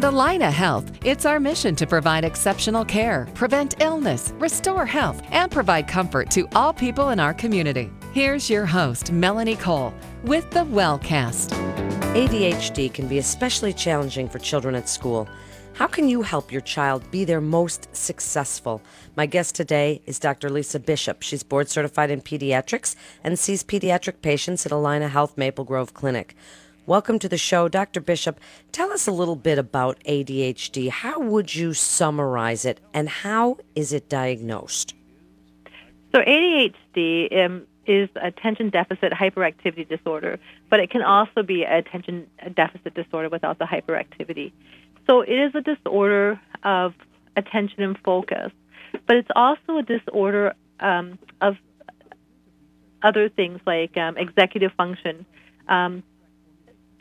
At Allina Health, it's our mission to provide exceptional care, prevent illness, restore health, and provide comfort to all people in our community. Here's your host, Melanie Cole, with the Wellcast. ADHD can be especially challenging for children at school. How can you help your child be their most successful? My guest today is Dr. Lisa Bishop. She's board certified in pediatrics and sees pediatric patients at Allina Health Maple Grove Clinic. Welcome to the show, Dr. Bishop. Tell us a little bit about ADHD. How would you summarize it, and how is it diagnosed? So, ADHD um, is attention deficit hyperactivity disorder, but it can also be attention deficit disorder without the hyperactivity. So, it is a disorder of attention and focus, but it's also a disorder um, of other things like um, executive function, um,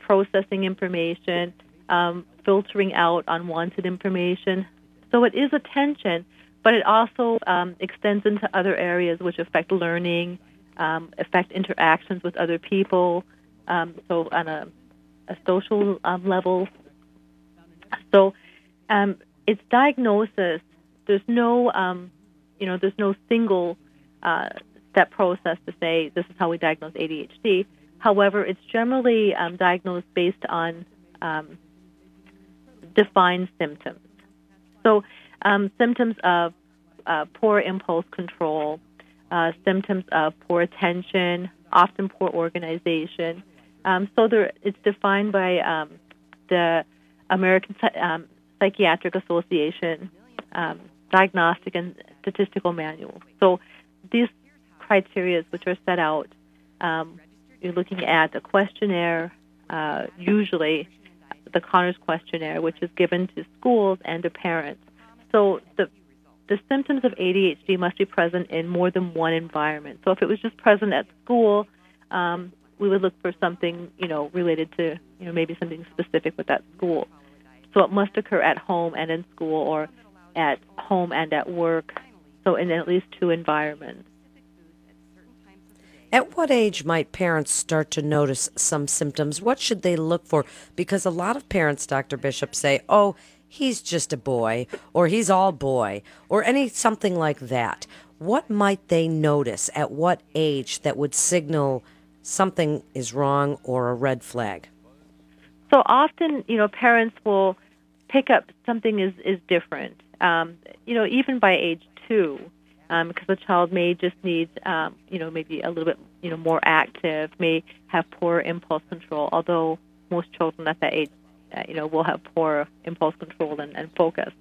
processing information, um, filtering out unwanted information. So it is attention, but it also um, extends into other areas which affect learning, um, affect interactions with other people, um, so on a, a social um, level. So um, its diagnosis, there's no, you know, there's no single uh, step process to say this is how we diagnose ADHD. However, it's generally um, diagnosed based on um, defined symptoms. So, um, symptoms of uh, poor impulse control, uh, symptoms of poor attention, often poor organization. Um, so, there, it's defined by um, the American um, Psychiatric Association Diagnostic and Statistical Manual. So, these criteria, which are set out, um, you're looking at a questionnaire, uh, usually the Conners questionnaire, which is given to schools and to parents. So the the symptoms of ADHD must be present in more than one environment. So if it was just present at school, um, we would look for something, you know, related to, you know, maybe something specific with that school. So it must occur at home and in school, or at home and at work. So in at least two environments. At what age might parents start to notice some symptoms? What should they look for? Because a lot of parents, Dr. Bishop, say, oh, he's just a boy, or he's all boy, or any something like that. What might they notice at what age that would signal something is wrong or a red flag? So often, you know, parents will pick up something is, is different. Um, you know, even by age two, um, because the child may just need, um, you know, maybe a little bit, you know, more active, may have poor impulse control. Although most children at that age, uh, you know, will have poor impulse control and, and focus,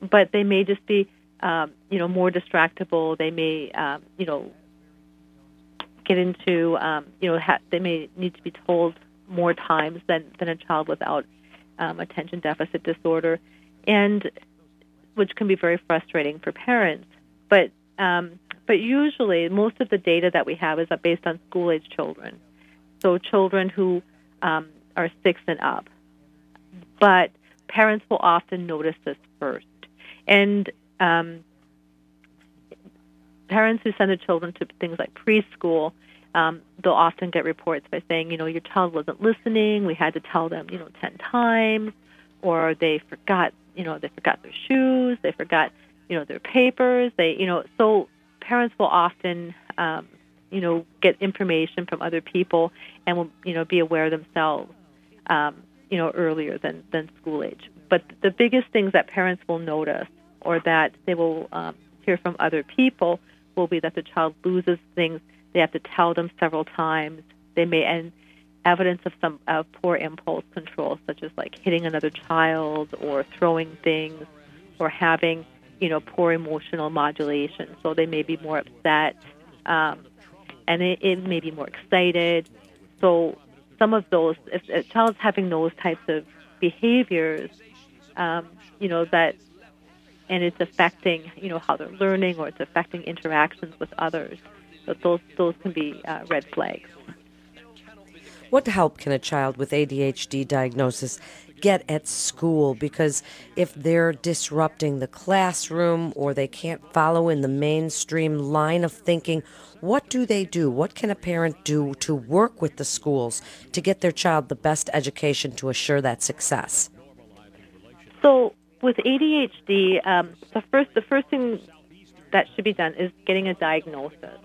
but they may just be, um, you know, more distractible. They may, um, you know, get into, um, you know, ha- they may need to be told more times than than a child without um, attention deficit disorder, and which can be very frustrating for parents. But um, but usually, most of the data that we have is based on school age children. So, children who um, are six and up. But parents will often notice this first. And um, parents who send their children to things like preschool, um, they'll often get reports by saying, you know, your child wasn't listening. We had to tell them, you know, ten times, or they forgot, you know, they forgot their shoes. They forgot you know their papers. They you know so parents will often um, you know get information from other people and will you know be aware themselves um, you know earlier than than school age. But the biggest things that parents will notice or that they will um, hear from other people will be that the child loses things. They have to tell them several times. They may and evidence of some of poor impulse control, such as like hitting another child or throwing things or having you know, poor emotional modulation. So they may be more upset, um, and it, it may be more excited. So some of those, if a child's having those types of behaviors, um, you know, that, and it's affecting, you know, how they're learning or it's affecting interactions with others. So those those can be uh, red flags. What help can a child with ADHD diagnosis get at school because if they're disrupting the classroom or they can't follow in the mainstream line of thinking, what do they do? What can a parent do to work with the schools to get their child the best education to assure that success? So with ADHD, um, the first the first thing that should be done is getting a diagnosis.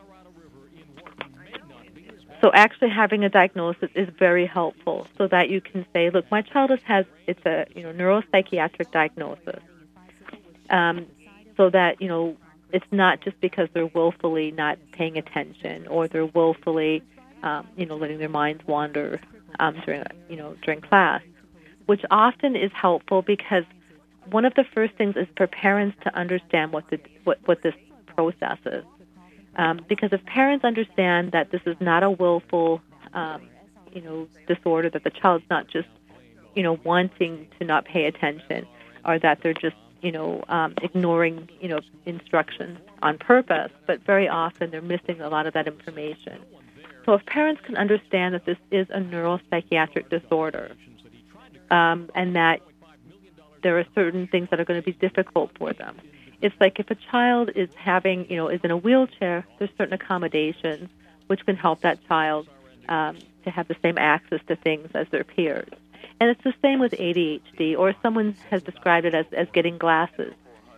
So actually having a diagnosis is very helpful, so that you can say, look, my child has it's a you know neuropsychiatric diagnosis, um, so that you know it's not just because they're willfully not paying attention or they're willfully um, you know letting their minds wander um, during you know during class, which often is helpful because one of the first things is for parents to understand what the what, what this process is. Um, because if parents understand that this is not a willful, um, you know, disorder, that the child's not just, you know, wanting to not pay attention, or that they're just, you know, um, ignoring, you know, instructions on purpose, but very often they're missing a lot of that information. So if parents can understand that this is a neuropsychiatric disorder, um, and that there are certain things that are going to be difficult for them. It's like if a child is having, you know, is in a wheelchair, there's certain accommodations which can help that child um, to have the same access to things as their peers. And it's the same with ADHD, or someone has described it as, as getting glasses.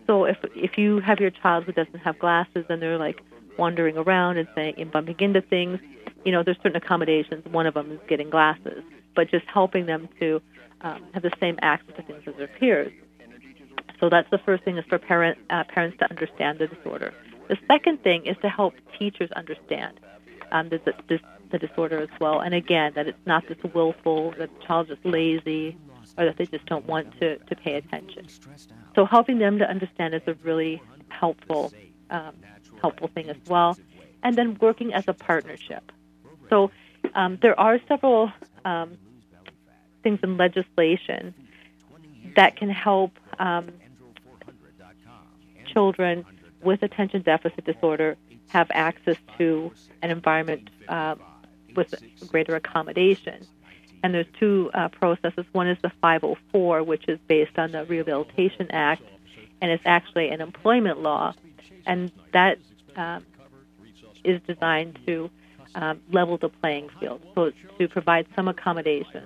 So if if you have your child who doesn't have glasses and they're like wandering around and saying and bumping into things, you know, there's certain accommodations. One of them is getting glasses, but just helping them to um, have the same access to things as their peers. So that's the first thing is for parent, uh, parents to understand the disorder. The second thing is to help teachers understand um, the, the, the disorder as well. And again, that it's not just willful, that the child's just lazy, or that they just don't want to, to pay attention. So helping them to understand is a really helpful um, helpful thing as well. And then working as a partnership. So um, there are several um, things in legislation that can help um, children with attention deficit disorder have access to an environment uh, with greater accommodation. And there's two uh, processes. One is the 504, which is based on the Rehabilitation Act, and it's actually an employment law, and that um, is designed to um, level the playing field, so to provide some accommodation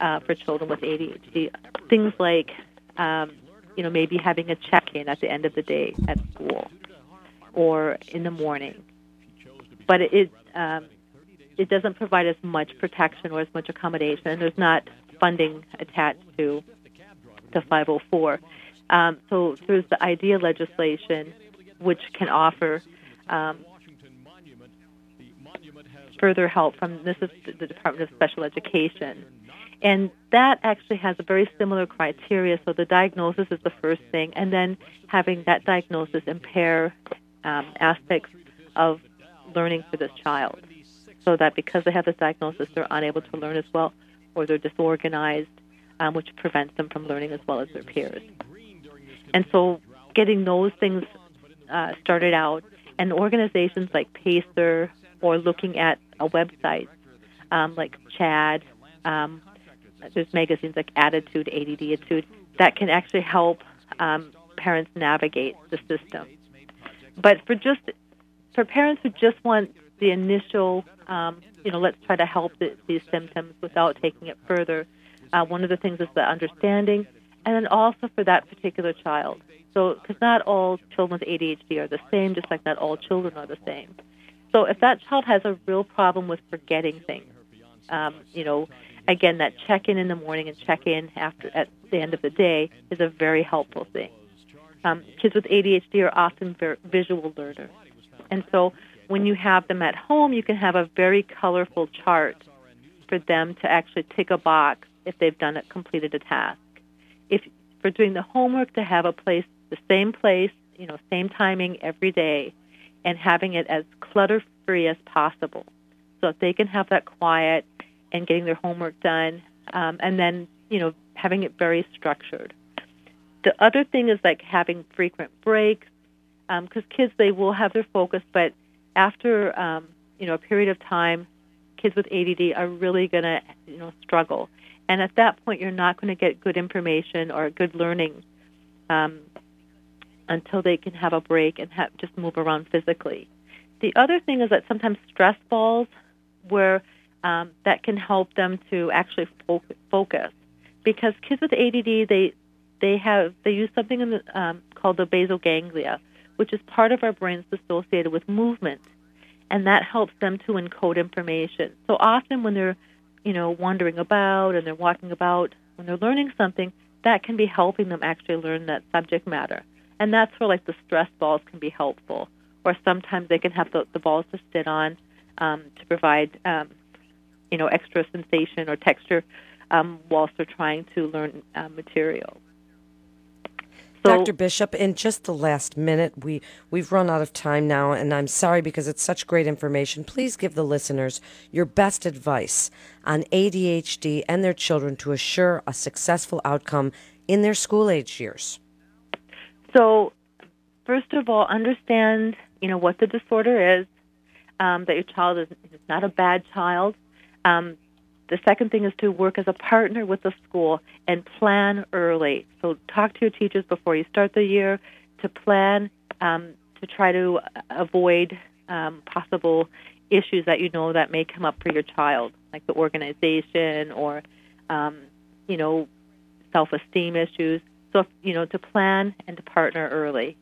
uh, for children with ADHD. Things like, um, you know, maybe having a check-in at the end of the day at school or in the morning. But it um, it doesn't provide as much protection or as much accommodation, and there's not funding attached to the 504. Um, so there's the IDEA legislation, which can offer um, further help from this is the Department of Special Education and that actually has a very similar criteria. So the diagnosis is the first thing, and then having that diagnosis impair um, aspects of learning for this child. So that because they have this diagnosis, they're unable to learn as well, or they're disorganized, um, which prevents them from learning as well as their peers. And so getting those things uh, started out, and organizations like PACER or looking at a website um, like CHADD, um, there's magazines like Attitude, ADD Attitude, that can actually help um, parents navigate the system. But for just for parents who just want the initial, um, you know, let's try to help the, these symptoms without taking it further. Uh, one of the things is the understanding, and then also for that particular child. So, because not all children with ADHD are the same, just like not all children are the same. So, if that child has a real problem with forgetting things, um, you know, again, that check in in the morning and check in after at the end of the day is a very helpful thing. Um, kids with ADHD are often very visual learners, and so when you have them at home, you can have a very colorful chart for them to actually tick a box if they've done it, completed a task. If for doing the homework, to have a place, the same place, you know, same timing every day, and having it as clutter free as possible, so that they can have that quiet and getting their homework done, um, and then you know having it very structured. The other thing is like having frequent breaks, because um, kids they will have their focus, but after um, you know a period of time, kids with ADD are really going to you know struggle, and at that point you're not going to get good information or good learning um, until they can have a break and have, just move around physically. The other thing is that sometimes stress balls, where um, that can help them to actually focus. Because kids with ADD, they they have they use something in the, um, called the basal ganglia, which is part of our brains associated with movement, and that helps them to encode information. So often when they're, you know, wandering about and they're walking about, when they're learning something, that can be helping them actually learn that subject matter. And that's where like the stress balls can be helpful, or sometimes they can have the, the balls to sit on um, to provide, um, you know, extra sensation or texture um, whilst they're trying to learn uh, material. So, Dr. Bishop, in just the last minute, we, we've run out of time now, and I'm sorry because it's such great information. Please give the listeners your best advice on ADHD and their children to assure a successful outcome in their school age years. So, first of all, understand you know what the disorder is. Um, that your child is, is, not a bad child. Um, the second thing is to work as a partner with the school and plan early. So talk to your teachers before you start the year to plan um, to try to avoid um, possible issues that you know that may come up for your child, like the organization or um, you know self-esteem issues. So you know to plan and to partner early.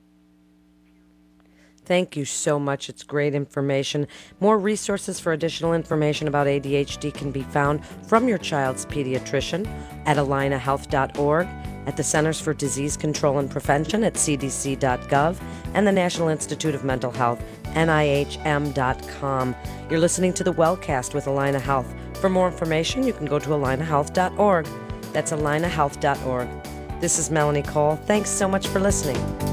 Thank you so much. It's great information. More resources for additional information about ADHD can be found from your child's pediatrician at allinahealth.org, at the Centers for Disease Control and Prevention at cdc.gov, and the National Institute of Mental Health, NIHM.com. You're listening to the Wellcast with Allina Health. For more information, you can go to allinahealth.org. That's allinahealth.org. This is Melanie Cole. Thanks so much for listening.